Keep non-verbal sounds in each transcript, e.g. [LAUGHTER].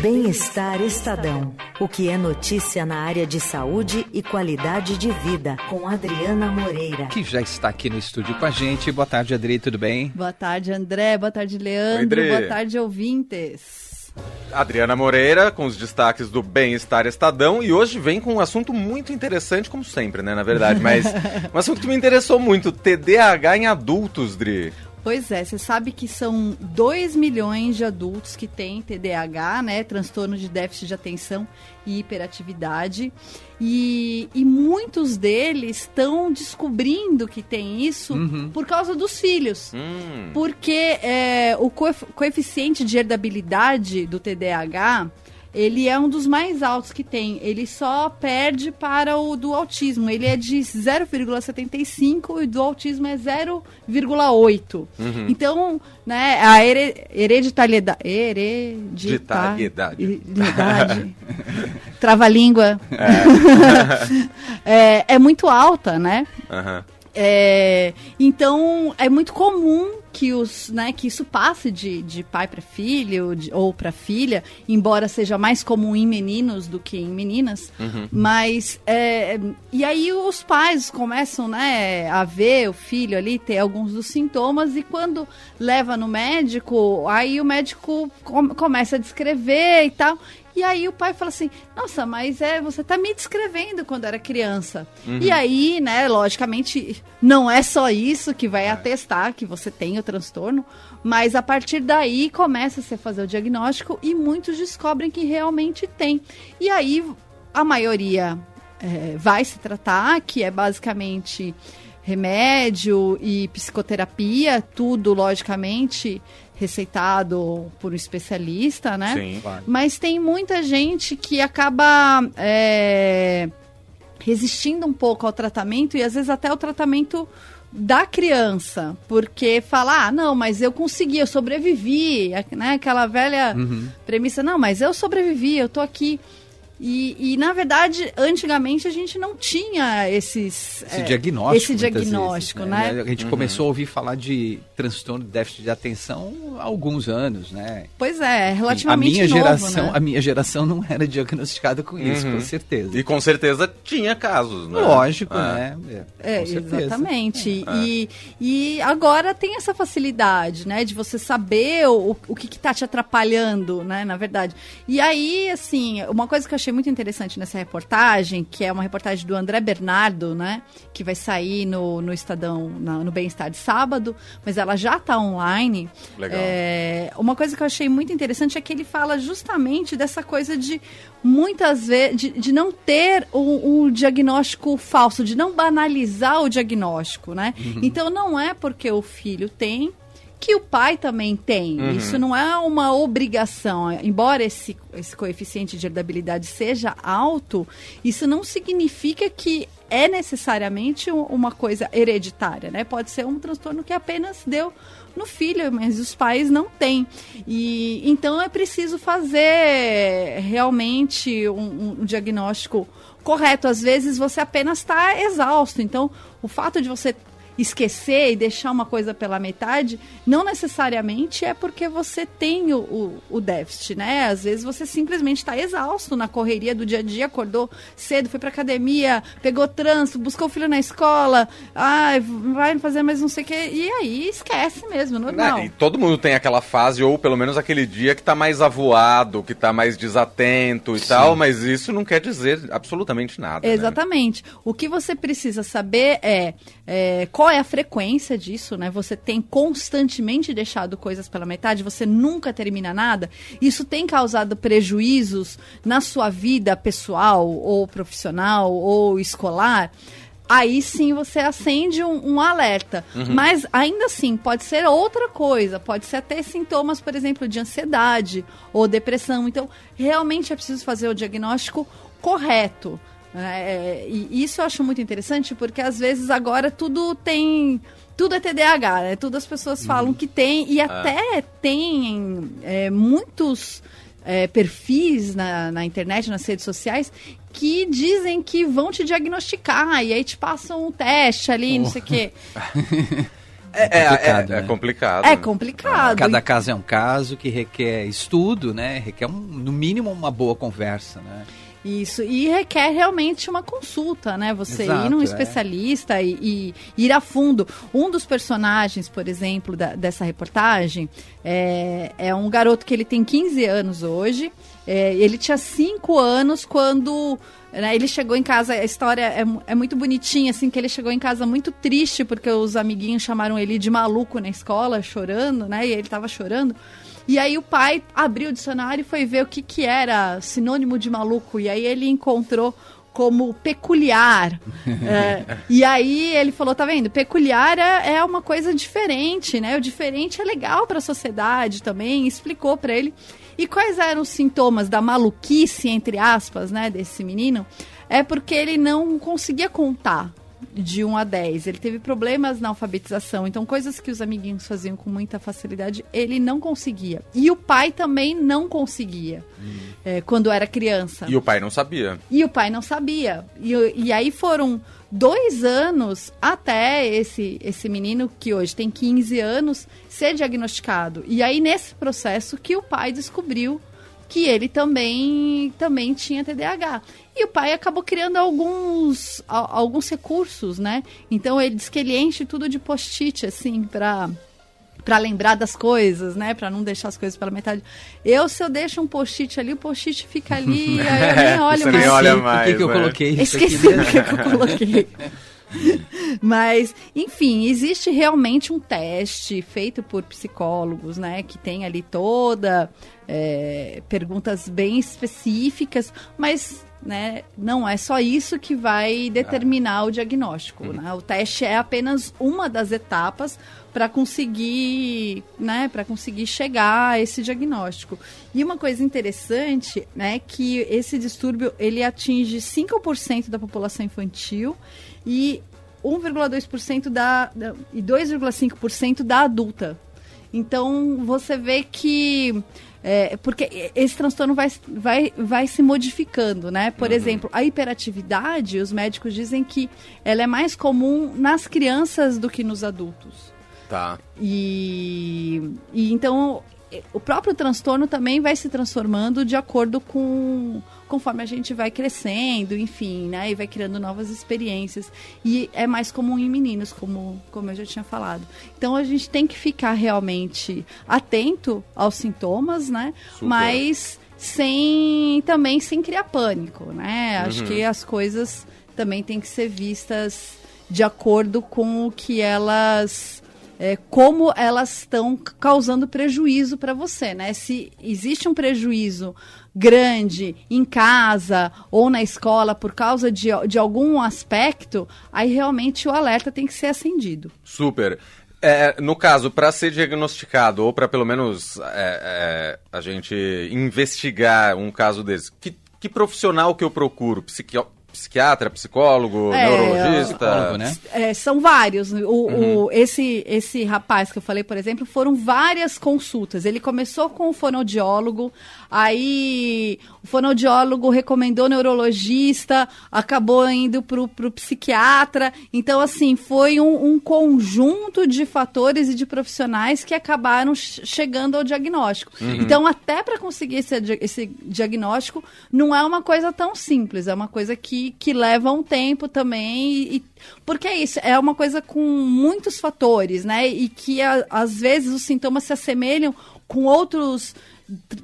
Bem-Estar Estadão. O que é notícia na área de saúde e qualidade de vida, com Adriana Moreira. Que já está aqui no estúdio com a gente. Boa tarde, Adri, tudo bem? Boa tarde, André. Boa tarde, Leandro. Oi, Boa tarde, ouvintes. Adriana Moreira, com os destaques do Bem-Estar Estadão, e hoje vem com um assunto muito interessante, como sempre, né, na verdade, mas [LAUGHS] um assunto que me interessou muito, TDAH em adultos, Dri. Pois é, você sabe que são 2 milhões de adultos que têm TDAH, né? Transtorno de déficit de atenção e hiperatividade. E, e muitos deles estão descobrindo que tem isso Uhum. por causa dos filhos. Hum, Porque é, o coef- coeficiente de herdabilidade do TDAH, ele é um dos mais altos que tem. Ele só perde para o do autismo. Ele é de 0,75 e do autismo é 0,8. Então, né, a here- hereditariedade... Ditariedade. Hereditariedade. [LAUGHS] Trava-língua. [LAUGHS] É, é muito alta, né? aham. É, então é muito comum que os, né, que isso passe de, de pai para filho de- ou para filha, embora seja mais comum em meninos do que em meninas. Mas é, e aí os pais começam, né, a ver o filho ali ter alguns dos sintomas e quando leva no médico, aí o médico com- começa a descrever e tal. E aí o pai fala assim: Nossa, mas é você tá me descrevendo quando era criança. E aí, né, logicamente, não é só isso que vai atestar que você tem o transtorno, mas a partir daí começa-se a fazer o diagnóstico e muitos descobrem que realmente tem. E aí a maioria é, vai se tratar, que é basicamente remédio e psicoterapia, tudo logicamente receitado por um especialista, né? Sim. Claro. Mas tem muita gente que acaba é, resistindo um pouco ao tratamento e às vezes até o tratamento da criança, porque fala, ah, não, mas eu consegui, eu sobrevivi, né? Aquela velha premissa, não, mas eu sobrevivi, eu tô aqui. E, e, na verdade, antigamente a gente não tinha esses Esse é, diagnóstico. esse diagnóstico, vezes, né? A gente começou a ouvir falar de transtorno de déficit de atenção há alguns anos, né? Pois é, a relativamente minha novo, geração, né? a minha geração não era diagnosticada com isso, Uhum. com certeza. E com certeza tinha casos, né? Lógico, Ah. né? É, certeza. exatamente. É. E, e agora tem essa facilidade, né, de você saber o, o que, que tá te atrapalhando, né, na verdade. E aí, assim, uma coisa que eu achei muito interessante nessa reportagem, que é uma reportagem do André Bernardo, né, que vai sair no, no Estadão, na- no Bem-Estar de sábado, mas ela já tá online. Legal. É, uma coisa que eu achei muito interessante é que ele fala justamente dessa coisa de muitas vezes de, de não ter um, um diagnóstico falso, de não banalizar o diagnóstico, né? Então não é porque o filho tem que o pai também tem. Isso não é uma obrigação. Embora esse, esse coeficiente de herdabilidade seja alto, isso não significa que é necessariamente um- uma coisa hereditária, né? Pode ser um transtorno que apenas deu no filho, mas os pais não têm. E então é preciso fazer realmente um, um diagnóstico correto. Às vezes você apenas está exausto. Então, o fato de você esquecer e deixar uma coisa pela metade, não necessariamente é porque você tem o, o, o déficit, né? Às vezes você simplesmente está exausto na correria do dia a dia, acordou cedo, foi pra academia, pegou trânsito, buscou o filho na escola, ai, vai fazer mais não sei o que, e aí esquece mesmo, normal. Né? E todo mundo tem aquela fase, ou pelo menos aquele dia que tá mais avoado, que tá mais desatento e tal, mas isso não quer dizer absolutamente nada. né? Exatamente. O que você precisa saber é, é, qual é a frequência disso, né? Você tem constantemente deixado coisas pela metade, você nunca termina nada. Isso tem causado prejuízos na sua vida pessoal ou profissional ou escolar. Aí sim você acende um, um alerta. Mas ainda assim, pode ser outra coisa. Pode ser até sintomas, por exemplo, de ansiedade ou depressão. Então, realmente é preciso fazer o diagnóstico correto. É, e isso eu acho muito interessante porque às vezes agora tudo tem. Tudo é TDAH, né? Tudo as pessoas falam que tem, e até tem é, muitos é, perfis na, na internet, nas redes sociais, que dizem que vão te diagnosticar, e aí te passam um teste ali, não sei o quê. [LAUGHS] É, é, complicado, é, é né? complicado. É complicado. Cada caso é um caso que requer estudo, né? Requer, um, no mínimo, uma boa conversa, né? Isso, e requer realmente uma consulta, né? Você Exato, ir num é. especialista e, e ir a fundo. Um dos personagens, por exemplo, da- dessa reportagem é, é um garoto que ele tem 15 anos hoje. É, ele tinha 5 anos quando né, ele chegou em casa. A história é, é muito bonitinha, assim, que ele chegou em casa muito triste porque os amiguinhos chamaram ele de maluco na escola, chorando, né? E ele tava chorando. E aí o pai abriu o dicionário e foi ver o que, que era sinônimo de maluco. E aí ele encontrou como peculiar. [LAUGHS] É, e aí ele falou, tá vendo? Peculiar é, é uma coisa diferente, né? O diferente é legal para a sociedade também. Explicou para ele. E quais eram os sintomas da maluquice, entre aspas, né, desse menino? É porque ele não conseguia contar de 1 a 10. Ele teve problemas na alfabetização. Então, coisas que os amiguinhos faziam com muita facilidade, ele não conseguia. E o pai também não conseguia é, quando era criança. E o pai não sabia. E o pai não sabia. E, e aí foram dois anos até esse, esse menino, que hoje tem 15 anos, ser diagnosticado. E aí, nesse processo, que o pai descobriu que ele também, também tinha TDAH. E o pai acabou criando alguns, a- alguns recursos, né? Então, ele diz que ele enche tudo de post-it, assim, pra para lembrar das coisas, né? Para não deixar as coisas pela metade. Eu, se eu deixo um post-it ali, o post-it fica ali, [LAUGHS] aí eu nem olho Você mais. nem olha Por que mais, que eu né? coloquei isso Esqueci aqui? o que, que eu coloquei. [LAUGHS] Mas, enfim, existe realmente um teste feito por psicólogos, né? Que tem ali toda é, perguntas bem específicas, mas né, não é só isso que vai determinar o diagnóstico. Né? O teste é apenas uma das etapas para conseguir, né, para conseguir chegar a esse diagnóstico. E uma coisa interessante, né, que esse distúrbio ele atinge 5% da população infantil e 1,2% da, da e 2,5% da adulta. Então você vê que é, porque esse transtorno vai, vai, vai se modificando, né? Por exemplo, a hiperatividade, os médicos dizem que ela é mais comum nas crianças do que nos adultos. Tá. E, e então o próprio transtorno também vai se transformando de acordo com conforme a gente vai crescendo, enfim, né? E vai criando novas experiências. E é mais comum em meninos, como, como eu já tinha falado. Então a gente tem que ficar realmente atento aos sintomas, né? Super. Mas sem também sem criar pânico, né? Acho que as coisas também têm que ser vistas de acordo com o que elas é, como elas estão causando prejuízo para você, né? Se existe um prejuízo grande em casa ou na escola por causa de, de algum aspecto, aí realmente o alerta tem que ser acendido. Super. É, no caso, para ser diagnosticado, ou para pelo menos é, é, a gente investigar um caso desse, que, que profissional que eu procuro? Psiqui psiquiatra, psicólogo, É, neurologista? Psicólogo, né? É, são vários. O, o- esse, esse rapaz que eu falei, por exemplo, foram várias consultas. Ele começou com o fonoaudiólogo, aí o fonoaudiólogo recomendou neurologista, acabou indo pro, pro psiquiatra. Então, assim, foi um, um conjunto de fatores e de profissionais que acabaram ch- chegando ao diagnóstico. Então, até para conseguir esse, esse diagnóstico, não é uma coisa tão simples, é uma coisa que, que leva um tempo também. E, porque é isso, é uma coisa com muitos fatores, né? E que a- às vezes os sintomas se assemelham com outros tr-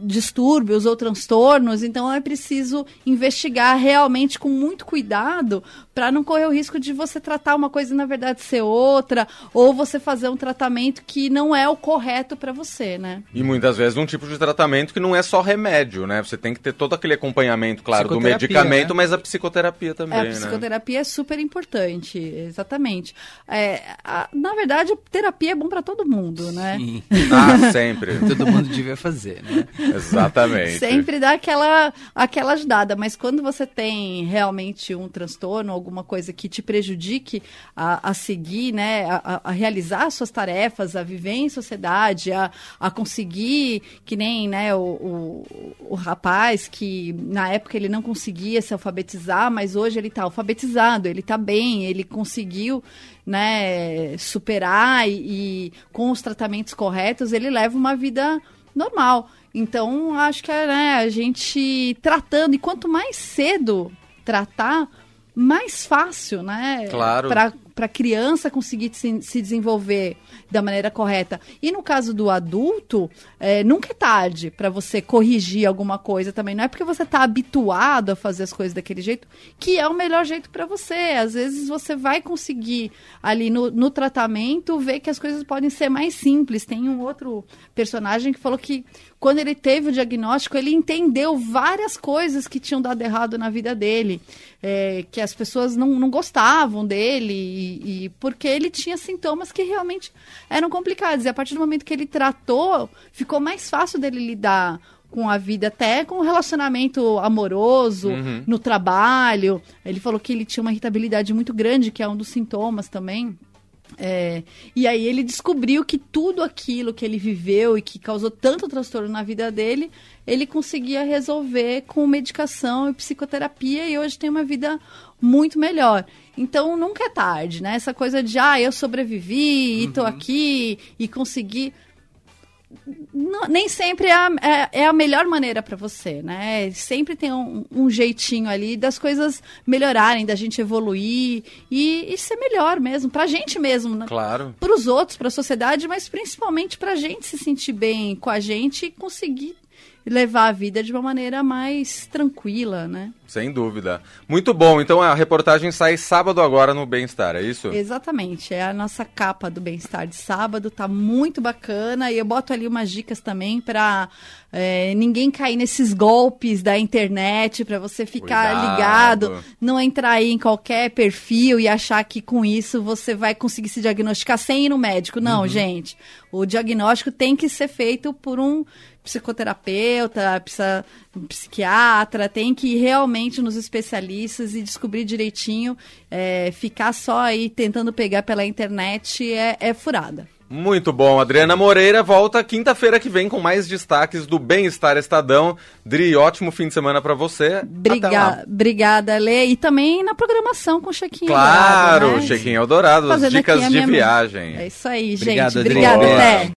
distúrbios ou transtornos, então é preciso investigar realmente com muito cuidado para não correr o risco de você tratar uma coisa e na verdade ser outra, ou você fazer um tratamento que não é o correto para você, né? E muitas vezes um tipo de tratamento que não é só remédio, né? Você tem que ter todo aquele acompanhamento, claro, do medicamento, né? mas a psicoterapia também, É, a né? psicoterapia é super importante, exatamente. É, a- na verdade, a terapia é bom para todo mundo, né? Sim. Ah, sempre. [LAUGHS] Todo mundo devia fazer, né? [LAUGHS] Exatamente. Sempre dá aquela, aquela ajudada, mas quando você tem realmente um transtorno, alguma coisa que te prejudique a, a seguir, né, a, a realizar suas tarefas, a viver em sociedade, a, a conseguir, que nem né, o, o, o rapaz que na época ele não conseguia se alfabetizar, mas hoje ele está alfabetizado, ele está bem, ele conseguiu né, superar e, e, com os tratamentos corretos, ele leva uma vida normal. Então, acho que é né, a gente tratando, e quanto mais cedo tratar, mais fácil, né? Claro. Para a criança conseguir se, se, desenvolver da maneira correta. E no caso do adulto, é, nunca é tarde para você corrigir alguma coisa também. Não é porque você está habituado a fazer as coisas daquele jeito que é o melhor jeito para você. Às vezes você vai conseguir ali no, no tratamento ver que as coisas podem ser mais simples. Tem um outro personagem que falou que quando ele teve o diagnóstico, ele entendeu várias coisas que tinham dado errado na vida dele. É, que as pessoas não, não gostavam dele, e, e, porque ele tinha sintomas que realmente eram complicados. E a partir do momento que ele tratou, ficou mais fácil dele lidar com a vida, até com o relacionamento amoroso, uhum. no trabalho. Ele falou que ele tinha uma irritabilidade muito grande, que é um dos sintomas também. É, e aí ele descobriu que tudo aquilo que ele viveu e que causou tanto transtorno na vida dele, ele conseguia resolver com medicação e psicoterapia e hoje tem uma vida muito melhor. Então nunca é tarde, né? Essa coisa de ah, eu sobrevivi e tô uhum. aqui e consegui não, nem sempre é a, é, é a melhor maneira para você, né? Sempre tem um, um, jeitinho ali das coisas melhorarem, da gente evoluir e, e ser melhor mesmo, pra gente mesmo. Né? Claro. Pros outros, pra sociedade, mas principalmente pra gente se sentir bem com a gente e conseguir levar a vida de uma maneira mais tranquila, né? Sem dúvida. Muito bom. Então a reportagem sai sábado agora no Bem-Estar, é isso? Exatamente. É a nossa capa do Bem-Estar de sábado. Tá muito bacana. E eu boto ali umas dicas também para é, ninguém cair nesses golpes da internet, para você ficar Cuidado. ligado, não entrar aí em qualquer perfil e achar que com isso você vai conseguir se diagnosticar sem ir no médico. Não, uhum. gente. O diagnóstico tem que ser feito por um psicoterapeuta, psiquiatra, tem que ir realmente nos especialistas e descobrir direitinho. É, ficar só aí tentando pegar pela internet é, é furada. Muito bom, Adriana Moreira volta quinta-feira que vem com mais destaques do Bem-Estar Estadão. Dri, ótimo fim de semana para você. Briga obrigada, Lê. E também na programação com o Chequinho Claro, Eldorado, né? Chequinho Eldorado, as dicas de viagem. É isso aí, gente. Obrigado, Obrigada, até.